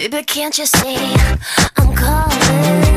Baby, can't you see I'm calling?